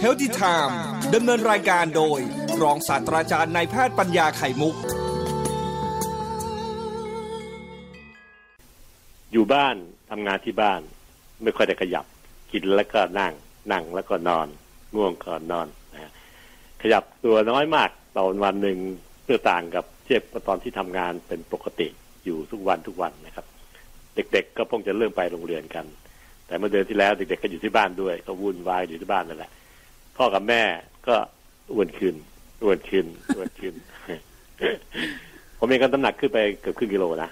เฮลติไทม์ดำเนินรายการโดย รองศาสตราจารย์นายแพทย์ปัญญาไข่มุก อยู่บ้านทำงานที่บ้าน ไม่ค่อยได้ขยับ กินแล้วก็นั่ง นั่งแล้วก็นอน ง่วงก่อนนอนนะขยับตัวน้อยมากต่อวันหนึ่งเพื่อต่างกับเทียบกับตอนที่ทำงานเป็นปกติอยู่ทุกวันทุกวันนะครับ เด็กๆก็คงจะเริ่มไปโรงเรียนกัน แต่เมื่อเดือนที่แล้วเด็กๆก็อยู่ที่บ้านด้วย ก็วุ่นวายอยู่ที่บ้านนั่นแหละ พ่อกับแม่ก็อ้วนขึ้นอ้วนขึ้นอ้วนขึ้น ผมเองก็น้ำหนักขึ้นไปเกือบครึ่งกิโลนะ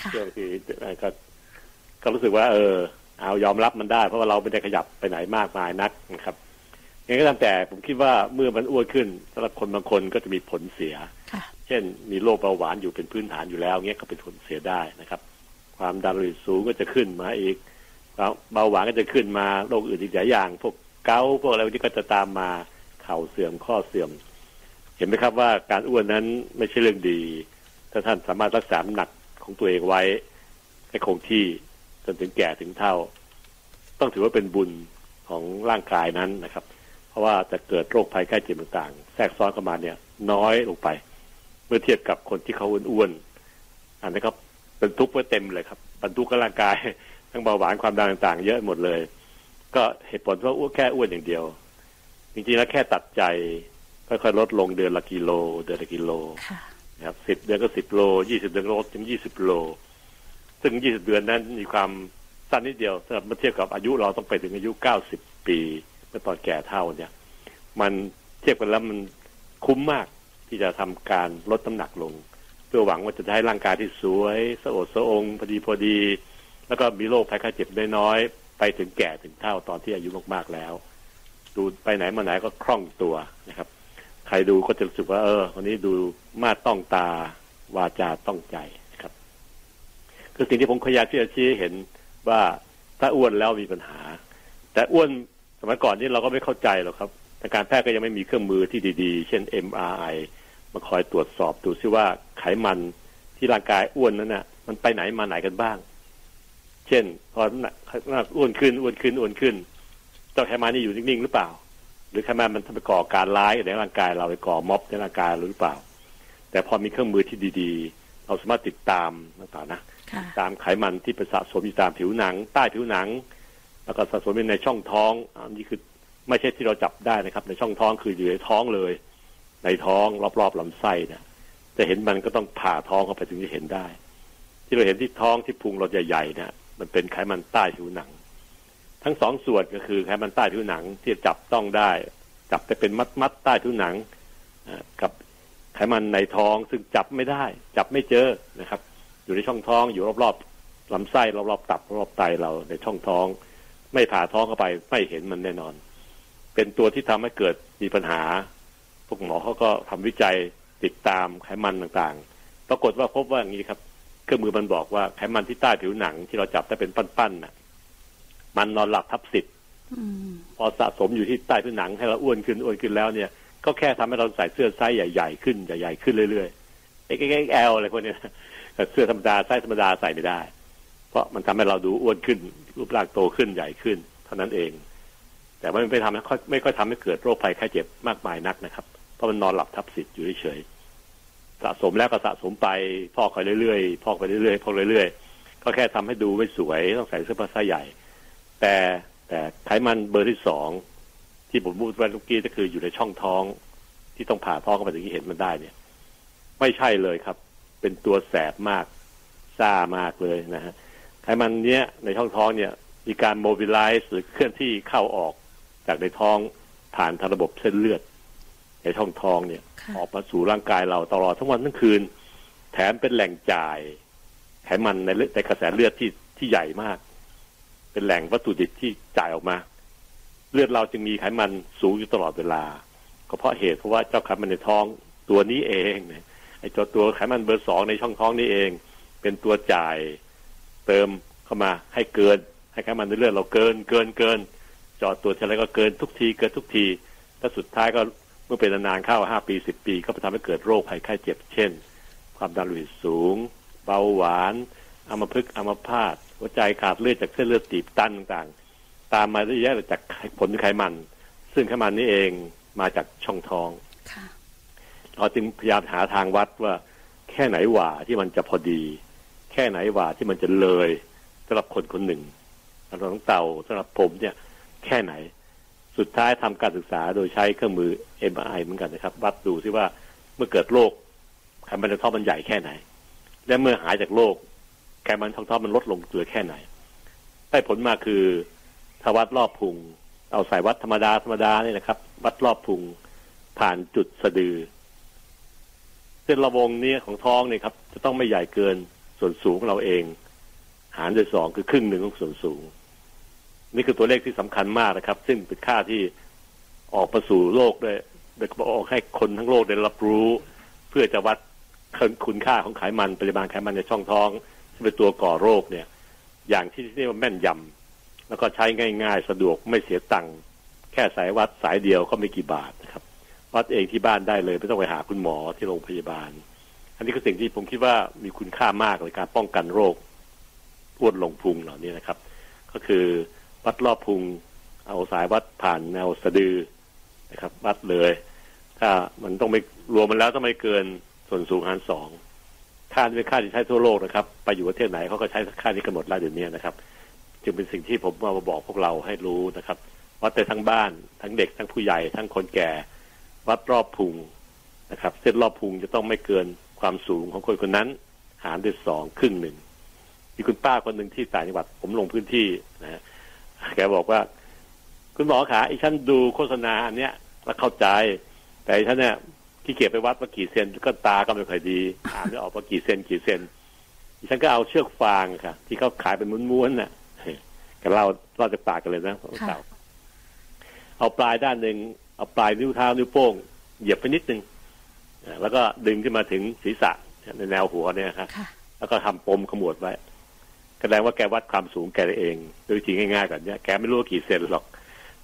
ค่ะช่วงที่ก็ก็รู้สึกว่า เออ เอายอมรับมันได้ เพราะว่าเราไม่ได้ขยับไปไหนมากมายนักนะครับยังไงก็ตามแต่ผมคิดว่าเมื่อมันอ้วนขึ้นสำหรับคนบางคนก็จะมีผลเสียค่ะเช่น มีโรคเบาหวานอยู่เป็นพื้นฐานอยู่แล้วเงี้ยก็เป็นผลเสียได้นะครับ ความดันโลหิตสูงก็จะขึ้นมาอีกความ เบาหวานก็จะขึ้นมาโรคอื่นอีกหลายอย่าง พวกเกาพวกอะไรพวกนี้ก็จะตามมาเข่าเสื่อมข้อเสื่อม เห็นไหมครับว่าการอ้วนนั้นไม่ใช่เรื่องดี ถ้าท่านสามารถรักษาหนักของตัวเองไว้ ให้คงที่จนถึงแก่ถึงเท่า ต้องถือว่าเป็นบุญของร่างกายนั้นนะครับ เพราะว่าจะเกิดโรคภัยไข้เจ็บต่างๆ แทรกซ้อนเข้ามาเนี่ย น้อยลงไป เมื่อเทียบกับคนที่เขาอ้วนๆอันนี้ก็เป็นทุกข์ไว้เต็มเลยครับบรรทุกกับร่างกาย ทั้งเบาหวานความดันต่าง ๆ เยอะหมดเลย ก็เหตุผลว่าอ้วนแค่อ้วนอย่างเดียว จริงๆแล้วแค่ตัดใจค่อยๆลดลงเดือนละกิโล เดือนละกิโลค่ะนะครับสิบเดือนก็สิบโลยี่สิบเดือนก็ลดถึงยี่สิบโล ซึ่งยี่สิบเดือนนั้นมีความสั้นนิดเดียวถ้าเมื่อเทียบกับอายุเราต้องไปถึงอายุเก้าสิบปีเมื่อตอนแก่เท่าเนี่ย มันเทียบกันแล้วมันคุ้มมากที่จะทำการลดน้ำหนักลง เพื่อหวังว่าจะได้ร่างกายที่สวยสะโอดสะองพอดีพอดี แล้วก็มีโรคภัยไข้เจ็บน้อย ไปถึงแก่ถึงเท่าตอนที่อายุมากๆแล้ว ดูไปไหนมาไหนก็คล่องตัวนะครับ ใครดูก็จะรู้สึกว่า เออวันนี้ดูมาต้องตาวาจาต้องใจนะครับ คือสิ่งที่ผมพยายที่จะชี้ให้เห็นว่าถ้าอ้วนแล้วมีปัญหา แต่อ้วนสมัยก่อนนี่เราก็ไม่เข้าใจหรอกครับทางการแพทย์ก็ยังไม่มีเครื่องมือที่ดีๆ เช่น MRI มาคอยตรวจสอบดูซิว่าไขมันที่ร่างกายอ้วนนั้นน่ะ มันไปไหนมาไหนกันบ้าง เช่นพอน้ำหนักน้ำหนักอ้วนขึ้นอ้วนขึ้นอ้วนขึ้น เจ้าไขมันนี่อยู่นิ่งๆหรือเปล่า หรือไขมันมันไปก่อการร้ายในร่างกายเราไปก่อม็อบในร่างกายเราหรือเปล่า แต่พอมีเครื่องมือที่ดีๆ เราสามารถติดตามต่างๆนะค่ะตามไขมันที่ไปสะสมอยู่ตามผิวหนัง ใต้ผิวหนัง แล้วก็สะสมอยู่ในช่องท้องอันนี้คือไม่ใช่ที่เราจับได้นะครับ ในช่องท้องคืออยู่ในท้องเลย ในท้องรอบๆลำไส้เนี่ยจะเห็นมันก็ต้องผ่าท้องเข้าไปถึงจะเห็นได้ ที่เราเห็นที่ท้องที่พุงเราใหญ่ๆเนี่ย มันเป็นไขมันใต้ผิวหนัง ทั้งสองส่วนก็คือไขมันใต้ผิวหนังที่จับต้องได้ จับไปเป็นมัดๆใต้ผิวหนังกับไขมันในท้องซึ่งจับไม่ได้ จับไม่เจอนะครับ อยู่ในช่องท้องอยู่รอบๆลำไส้รอบๆตับรอบไตเราในช่องท้อง ไม่ผ่าท้องเข้าไปไม่เห็นมันแน่นอน เป็นตัวที่ทำให้เกิดมีปัญหา พวกหมอเขาก็ทำวิจัยติดตามไขมันต่างๆ ปรากฏว่าพบว่าอย่างนี้ครับ เครื่องมือมันบอกว่าไขมันที่ใต้ผิวหนังที่เราจับได้เป็นปั้นๆน่ะ มันนอนหลับทับสิทธิ์อืมพอสะสมอยู่ที่ใต้ผิวหนังให้เราอ้วนขึ้นอ้วนขึ้นแล้วเนี่ย ก็แค่ทำให้เราใส่เสื้อไซส์ใหญ่ๆขึ้นใหญ่ๆขึ้นเรื่อยๆ XXL อะไรพวกเนี้ยแต่เสื้อธรรมดาไซส์ธรรมดาใส่ไม่ได้ เพราะมันทำให้เราดูอ้วนขึ้น รูปร่างโตขึ้นใหญ่ขึ้น เท่านั้นเอง แต่ว่ามันไม่ทำให้ค่อยไม่ค่อยทำให้เกิดโรคภัยไข้เจ็บมากมายนักนะครับ เพราะมันนอนหลับทับสิทธิ์อยู่เฉยๆ สะสมแล้วก็สะสมไป พอกไปเรื่อยๆ พอกไปเรื่อยๆ พอกเรื่อยๆ ก็แค่ทำให้ดูไม่สวยต้องใส่เสื้อผ้าไซส์ใหญ่ แต่แต่ไขมันเบอร์ที่สองที่ผมพูดไว้เมื่อกี้ก็คืออยู่ในช่องท้องที่ต้องผ่าท้องเข้าไปถึงจะเห็นมันได้เนี่ย ไม่ใช่เลยครับ เป็นตัวแสบมากซ่ามากเลยนะฮะไขมันเนี้ยในช่องท้องเนี่ย มีการโมบิลไลซ์หรือเคลื่อนที่เข้าออกจากในท้องผ่านทางระบบเส้นเลือด ในช่องท้องเนี่ยค่ะออกมาสู่ร่างกายเราตลอดทั้งวันทั้งคืน แถมเป็นแหล่งจ่ายไขมันในเลือดในกระแสเลือดที่ที่ใหญ่มาก เป็นแหล่งวัตถุดิบที่จ่ายออกมา เลือดเราจึงมีไขมันสูงอยู่ตลอดเวลา ก็เพราะเหตุเพราะว่าเจ้าไขมันในท้องตัวนี้เองเนี่ยไอ้ตัวตัวไขมันเบอร์สองในช่องท้องนี้เอง เป็นตัวจ่ายเติมเข้ามาให้เกิน ให้ไขมันในเลือดเราเกินเกินเกินจอดตัวทีไรก็เกินทุกทีเกินทุกทีแล้วสุดท้ายก็ เมื่อเป็นนานๆเข้าห้าปีสิบปี ก็ไปทำให้เกิดโรคภัยไข้เจ็บ เช่น ความดันโลหิตสูง เบาหวานอัมพฤกษ์อัมพาตหัวใจขาดเลือดจากเส้นเลือดตีบตันต่างๆไตตามมาเยอะแยะจากผลไขมัน ซึ่งไขมันนี้เองมาจากช่องท้องค่ะเราจึงพยายามหาทางวัดว่า แค่ไหนหว่าที่มันจะพอดี แค่ไหนหว่าที่มันจะเลยสำหรับคนคนหนึ่งสำหรับน้องเต่าสำหรับผมเนี่ย แค่ไหน สุดท้ายทำการศึกษาโดยใช้เครื่องมือ MRI เหมือนกันนะครับ วัดดูซิว่าเมื่อเกิดโรคไขมันในท้อมันใหญ่แค่ไหน และเมื่อหายจากโรคไขมันท้องท้อมันลดลงเหลือแค่ไหน ได้ผลมาคือถ้าวัดรอบพุง เอาใส่วัดธรรมดาธรรมดาเนี่ยนะครับ วัดรอบพุงผ่านจุดสะดือ เส้นระวงนี้ของท้องเนี่ยครับ จะต้องไม่ใหญ่เกินส่วนสูงของเราเอง หารด้วยสองคือครึ่งหนึ่งของส่วนสูง นี่คือตัวเลขที่สำคัญมากนะครับ ซึ่งเป็นค่าที่ออกมาสู่โลกด้วยโดยออกให้คนทั้งโลกได้รับรู้ เพื่อจะวัดคุณค่าของไขมันปริมาณไขมันในช่องท้องที่เป็นตัวก่อโรคเนี่ย อย่างที่เรียกว่าแม่นยำแล้วก็ใช้ง่ายๆ สะดวกไม่เสียตังค์แค่สายวัดสายเดียวก็ไม่กี่บาทนะครับ วัดเองที่บ้านได้เลยไม่ต้องไปหาคุณหมอที่โรงพยาบาล อันนี้คือสิ่งที่ผมคิดว่ามีคุณค่ามากในการป้องกันโรคอ้วนลงพุงเหล่านี้นะครับ ก็คือ วัดรอบพุง เอาสายวัดผ่านแนวสะดือนะครับ วัดเลย ถ้ามันต้องไม่รวมมันแล้วต้องไม่เกินส่วนสูงหารสองค่าที่เป็นค่าที่ใช้ทั่วโลกนะครับ ไปอยู่ประเทศไหนเขาก็ใช้ค่านี้กันหมดแล้วเดี๋ยวนี้นะครับ จึงเป็นสิ่งที่ผมมาบอกพวกเราให้รู้นะครับวัดไปทั้งบ้านทั้งเด็กทั้งผู้ใหญ่ทั้งคนแก่ วัดรอบพุงนะครับ เส้นรอบพุงจะต้องไม่เกินความสูงของคนคนนั้น หารด้วยสองครึ่งหนึ่งมีคุณป้าคนหนึ่งที่ต่างจังหวัด ผมลงพื้นที่นะฮะ แกบอกว่า คุณหมอขาอีฉันดูโฆษณาอันเนี้ยแล้วเข้าใจ แต่อีฉันเนี่ยที่เกียบไปวัดว่ากี่เซนก็ตาก็ไม่ค่อยดีอ่านไม่ออกว่ากี่เซนกี่เซนอีฉันก็เอาเชือกฟางค่ะ ที่เขาขายเป็นม้วนๆน่ะกันเล่าเล่าจากปากกันเลยนะค่ะเอาปลายด้านหนึ่งเอาปลายนิ้วเท้านิ้วโป้งเหยียบไปนิดนึงอ่าแล้วก็ดึงขึ้นมาถึงศีรษะในแนวหัวเนี่ยครับค่ะแล้วก็ทำปมขมวดไว้ แสดงว่าแกวัดความสูงแกเองโดยวิธีง่ายๆก่อนเนี่ยแกไม่รู้ว่ากี่เซนหรอก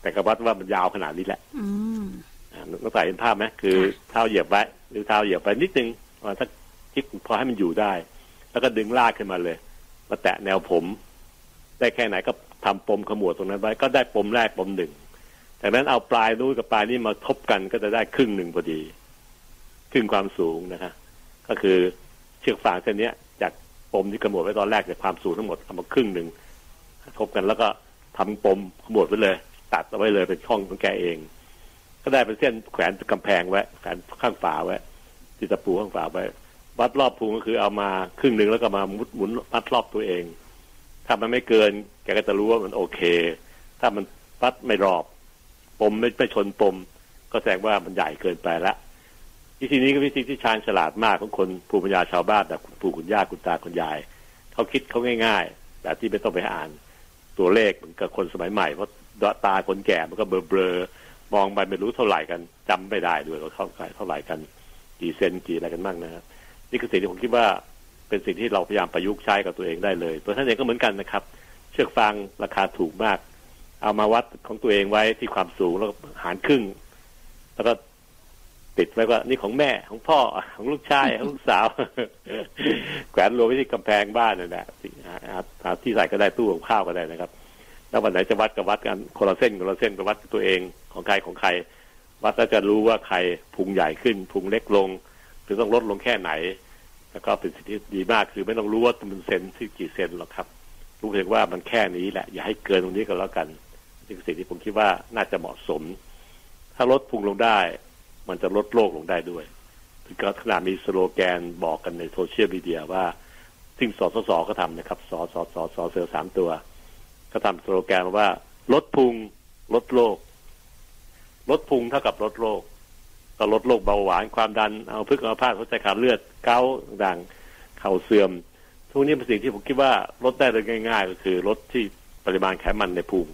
แต่ก็วัดว่ามันยาวขนาดนี้แหละอืมอ่าน้องใส่เห็นภาพไหมคือค่ะเท้าเหยียบไว้หรือเท้าเหยียบไปนิดนึงประมาณสักที่พอให้มันอยู่ได้ แล้วก็ดึงลากขึ้นมาเลยมาแตะแนวผม ได้แค่ไหนก็ทำปมขมวดตรงนั้นไว้ ก็ได้ปมแรกปมหนึ่งจากนั้นเอาปลายนู้นกับปลายนี้มาทบกันก็จะได้ครึ่งหนึ่งพอดี ครึ่งความสูงนะคะก็คือเชือกฟางเส้นเนี้ยจาก ปมที่ขมวดไว้ตอนแรกจากความสูงทั้งหมดเอามาครึ่งหนึ่งทบกันแล้วก็ทำปมขมวดไว้เลย ตัดเอาไว้เลยเป็นช่องของแกเอง ก็ได้เป็นเส้นแขวนกำแพงไว้แขวนข้างฝาไว้ติดตะปูข้างฝาไว้วัดรอบพุงก็คือเอามาครึ่งหนึ่งแล้วก็มามุดหมุนวัดรอบตัวเอง ถ้ามันไม่เกิน แกก็จะรู้ว่ามันโอเค ถ้ามันวัดไม่รอบ ปมไม่ไม่ชนปม ก็แสดงว่ามันใหญ่เกินไปละ วิธีนี้ก็วิธีที่ชาญฉลาดมากของคนภูมิปัญญาชาวบ้านแบบคุณปู่คุณย่าคุณตาคุณยายเขาคิดเขาง่ายๆแบบที่ไม่ต้องไปอ่านตัวเลขเหมือนกับคนสมัยใหม่เพราะตาคนแก่มันก็เบลอๆมองไปไม่รู้เท่าไหร่กันจำไม่ได้ด้วยว่าเข้าเท่าไหร่กัน กี่เซนกี่อะไรกันบ้างนะครับนี่คือสิ่งที่ผมคิดว่าเป็นสิ่งที่เราพยายามประยุกต์ใช้กับตัวเองได้เลย ตัวท่านเองก็เหมือนกันนะครับ เชือกฟางราคาถูกมาก เอามาวัดของตัวเองไว้ที่ความสูงแล้วก็หารครึ่ง แล้วก็ ติดไว้ว่านี่ของแม่ของพ่อของลูกชายของลูกสาว แขวนรวมไว้ที่กำแพงบ้านนั่นแหละหาที่ใส่ก็ได้ตู้กับข้าวก็ได้นะครับแล้ววันไหนจะวัดก็วัดกันคนละเส้นคนละเส้นก็วัดตัวเองของใครของใคร วัดแล้วจะรู้ว่าใครพุงใหญ่ขึ้นพุงเล็กลง หรือต้องลดลงแค่ไหน แล้วก็เป็นสิ่งที่ดีมากคือไม่ต้องรู้ว่ามันเซนที่กี่เซนหรอกครับ รู้เพียงว่ามันแค่นี้แหละ อย่าให้เกินตรงนี้ก็แล้วกันนี่คือสิ่งที่ผมคิดว่าน่าจะเหมาะสม ถ้าลดพุงลงได้ มันจะลดโรคลงได้ด้วยถึงกับขนาดมีสโลแกนบอกกันในโซเชียลมีเดียว่าซึ่งสสสก็ทำนะครับสสสสเสือสามตัว ก็ทำสโลแกนว่า ลดพุงลดโรคลดพุงเท่ากับลดโรคก็ลดโรคเบาหวานความดันเอาพึกเอาพาดหัวใจขาดเลือดเกาต์ต่างเข่าเสื่อมทุกนี้เป็นสิ่งที่ผมคิดว่าลดได้โดยง่าย ๆ ก็คือลดที่ปริมาณไขมันในพุง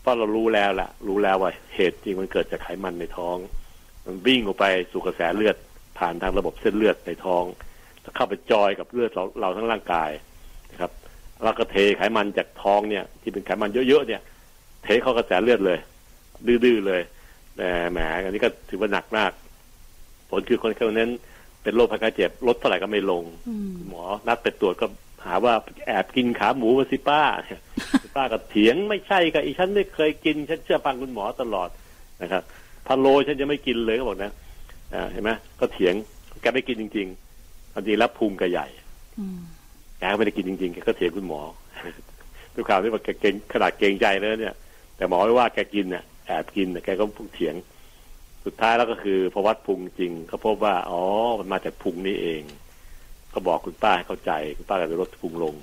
เพราะเรารู้แล้วแหละรู้แล้วว่าเหตุจริงมันเกิดจากไขมันในท้อง มันวิ่งออกไปสู่กระแสเลือดผ่านทางระบบเส้นเลือดในท้องแล้วเข้าไปจอยกับเลือดเราเราทั้งร่างกายนะครับแล้วก็เทไขมันจากท้องเนี่ย ที่เป็นไขมันเยอะๆเนี่ย เทเข้ากระแสเลือดเลย ดื้อๆเลยแต่แหมอันนี้ก็ถือว่าหนักมาก ผลคือคนคนนั้นเป็นโรคภัยไข้เจ็บลดเท่าไหร่ก็ไม่ลงอืมหมอนัดไปตรวจก็หาว่าแอบกินขาหมูมาสิป้าป้าก็เถียงไม่ใช่กับอีฉันไม่เคยกินฉันเชื่อฟังคุณหมอตลอดนะครับ พะโลฉันจะไม่กินเลยก็บอกนะอ่าเห็นไหมก็เถียงแกไม่กินจริงๆตอนนี้รับพุงแกใหญ่แกไม่ได้กินจริงๆแกก็เถียงคุณหมอด้วยความที่ว่าแกเก่งขนาดเกรงใจแล้วเนี่ย แต่หมอไม่ว่าแกกินเนี่ยแอบกินแกก็พูดเถียง สุดท้ายแล้วก็คือพอวัดพุงจริงเขาพบว่า อ๋อ มันมาจากพุงนี่เอง ก็บอกคุณป้าให้เข้าใจ คุณป้าก็เลยลดพุงลง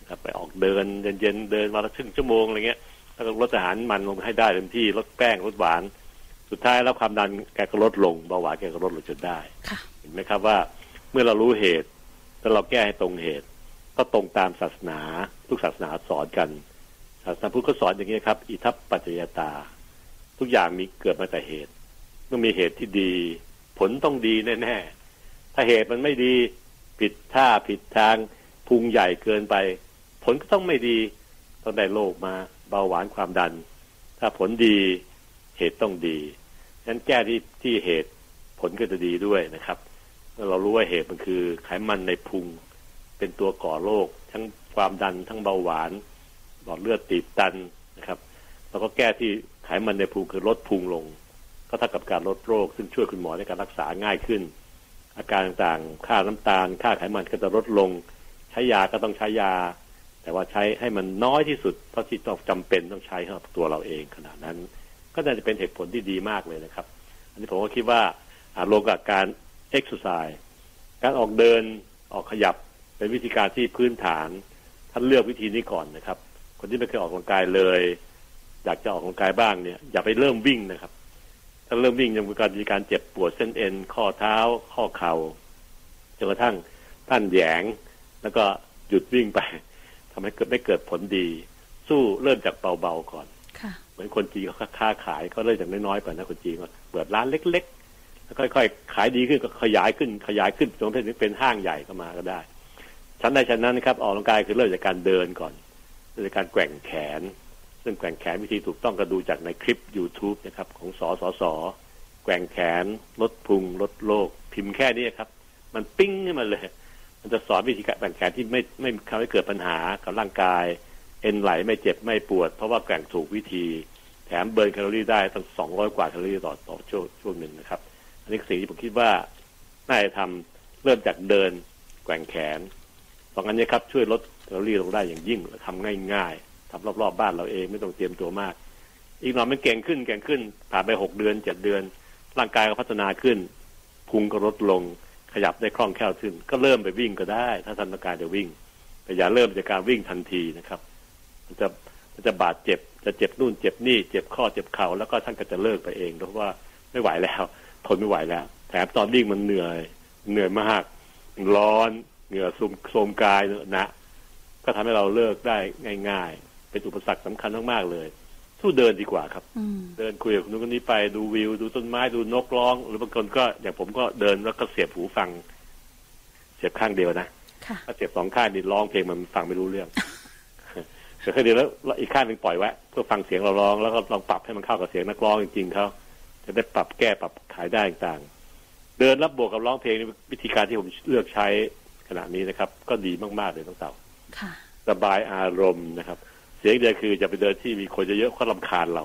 นะครับไปออกเดินเย็นๆเดินมาละครึ่งชั่วโมงอะไรเงี้ยแล้วก็ลดอาหารมันลงให้ได้เต็มที่ลดแป้งลดหวาน สุดท้ายแล้วความดันแกก็ลดลงเบาหวานแกก็ลดลงจนได้เห็นไหมครับว่าเมื่อเรารู้เหตุแล้วเราแก้ให้ตรงเหตุ ก็ตรงตามศาสนา ทุกศาสนาสอนกัน ศาสนาพุทธก็สอนอย่างนี้ครับ อิทัปปัจจยตา ทุกอย่างมีเกิดมาแต่เหตุเมื่อมีเหตุที่ดี ผลต้องดีแน่ๆถ้าเหตุมันไม่ดีผิดท่าผิดทางพุงใหญ่เกินไป ผลก็ต้องไม่ดีต้องได้โรคมาเบาหวานความดัน ถ้าผลดีเหตุต้องดี ฉะนั้นแก้ที่ที่เหตุผลก็จะดีด้วยนะครับเรารู้ว่าเหตุมันคือไขมันในพุงเป็นตัวก่อโรคทั้งความดันทั้งเบาหวาน หลอดเลือดตีบตันนะครับเราก็แก้ที่ไขมันในพุงคือลดพุงลง ก็เท่ากับการลดโรค ซึ่งช่วยคุณหมอในการรักษาง่ายขึ้น อาการต่างๆ ค่าน้ำตาล ค่าไขมันก็จะลดลง ใช้ยาก็ต้องใช้ยา แต่ว่าใช้ให้มันน้อยที่สุดเท่าที่ต้องจำเป็นต้องใช้สำหรับตัวเราเองขนาดนั้น ก็น่าจะเป็นเหตุผลที่ดีมากเลยนะครับ อันนี้ผมก็คิดว่าอาลงกับการเอ็กซ์ไซส์การออกเดินออกขยับเป็นวิธีการที่พื้นฐาน ท่านเลือกวิธีนี้ก่อนนะครับ คนที่ไม่เคยออกกำลังกายเลย อยากจะออกกำลังกายบ้างเนี่ย อย่าไปเริ่มวิ่งนะครับ ถ้าเริ่มวิ่งยังมีการมีการเจ็บปวดเส้นเอ็น ข้อเท้า ข้อเข่าจนกระทั่งท่านแยง แล้วก็หยุดวิ่งไปทำให้เกิดไม่เกิดผลดี สู้เริ่มจากเบาๆก่อน มือนคนจีนเขาค้าขายก็เริ่มจากน้อยๆก่อนนะคนจีนเปิดร้านเล็กๆค่อยๆ ขายดีขึ้นก็ขยายขึ้นขยายขึ้นจนถึงเป็นห้างใหญ่ก็มาก็ได้ชั้นใดชั้นนั้นนะครับออกกำลังกายคือเริ่มจากการเดินก่อนเริ่มจากการแกว่งแขน ซึ่งแกว่งแขนวิธีถูกต้องก็ดูจากในคลิป YouTube นะครับของสอสสแกว่งแขนลดพุงลดโรคพิมพ์แค่นี้ครับ มันปิ๊งขึ้นมาเลย มันจะสอนวิธีการแกว่งแขนที่ไม่ไม่ทำให้เกิดปัญหากับร่างกาย เอ็นไหล่ไม่เจ็บไม่ปวด เพราะว่าแกว่งถูกวิธี แถม burn แคลอรี่ได้ตั้งสองร้อยกว่าแคลอรี่ต่อต่อช่วงช่วงหนึ่งนะครับ อันนี้สิ่งที่ผมคิดว่าน่าจะทำเริ่มจากเดินแกว่งแขนสองอันนี้ครับช่วยลดแคลอรี่ลงได้อย่างยิ่งทำง่ายๆทำรอบๆบบ้านเราเองไม่ต้องเตรียมตัวมาก อีกหน่อยมันเก่งขึ้นเก่งขึ้นผ่านไปหกเดือนเจ็ดเดือน ร่างกายก็พัฒนาขึ้นพุงก็ลดลงขยับได้คล่องแคล่วขึ้น ก็เริ่มไปวิ่งก็ได้ ถ้าท่านต้องการจะวิ่งแต่อย่าเริ่มจากการวิ่งทันทีนะครับ มันจะมันจะบาดเจ็บ จะเจ็บนู่นเจ็บนี่เจ็บข้อเจ็บเข่าแล้วก็ท่านก็จะเลิกไปเองเพราะว่าไม่ไหวแล้วทนไม่ไหวแล้วแถมตอนวิ่งมันเหนื่อยเหนื่อยมาก ร้อนเหงื่อซุมโทมกายเนอะนะก็ทำให้เราเลิกได้ง่าย ๆ เป็นอุปสรรคสำคัญมากๆเลยสู้เดินดีกว่าครับ เดินคุยกับคนนู้นคนนี้ไปดูวิว ดูต้นไม้ดูนกร้อง หรือบางคนก็อย่างผมก็เดินแล้วก็เสียบหูฟัง เสียบข้างเดียวนะถ้าเสียบสองข้างนี่ร้องเพลงมันฟังไม่รู้เรื่อง เสียบข้างเดียวแล้วอีกข้างหนึ่งปล่อยไว้เพื่อฟังเสียงเราร้องแล้วก็ลองปรับให้มันเข้ากับเสียงนักร้องจริงๆเขาจะได้ปรับแก้ปรับขายได้ต่างเดินรับบวกกับร้องเพลงวิธีการที่ผมเลือกใช้ขณะนี้นะครับ ก็ดีมากๆเลยต้องเต่าสบายอารมณ์นะครับ เสียงเดียวคือจะไปเดินที่มีคนเยอะๆเขาลำคาญเรา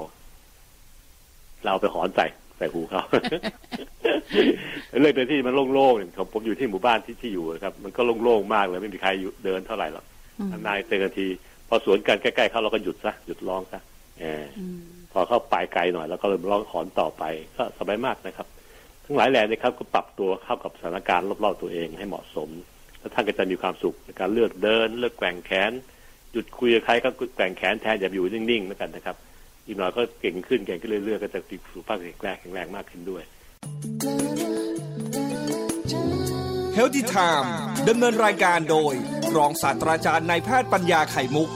เราไปหอนใส่ใส่หูเขาเลือกเดินที่มันโล่งๆอย่างผมอยู่ที่หมู่บ้านที่ที่อยู่ครับ มันก็โล่งๆมากเลยไม่มีใครเดินเท่าไหร่หรอกนายเตือนที พอสวนกันใกล้ๆเขาเราก็หยุดซะหยุดร้องซะเออพอเข้าปลายไกลหน่อย แล้วก็เริ่มร้องขอนต่อไปก็สบายมากนะครับ ทั้งหลายแหล่นะครับ ก็ปรับตัวเข้ากับสถานการณ์รอบๆตัวเองให้เหมาะสม แล้วท่านก็จะมีความสุขในการเลือกเดิน เลือกแกว่งแขน หยุดคุยกับใครก็แกว่งแขนแทนอย่าอยู่นิ่งๆแล้วกันนะครับอีกหน่อยก็เก่งขึ้นเก่งขึ้นเรื่อยๆก็จะติดสุขภาพแข็งแรงแข็งแรงมากขึ้นด้วย Healthy Time ดำเนินรายการโดย รองศาสตราจารย์นายแพทย์ปัญญาไข่มุก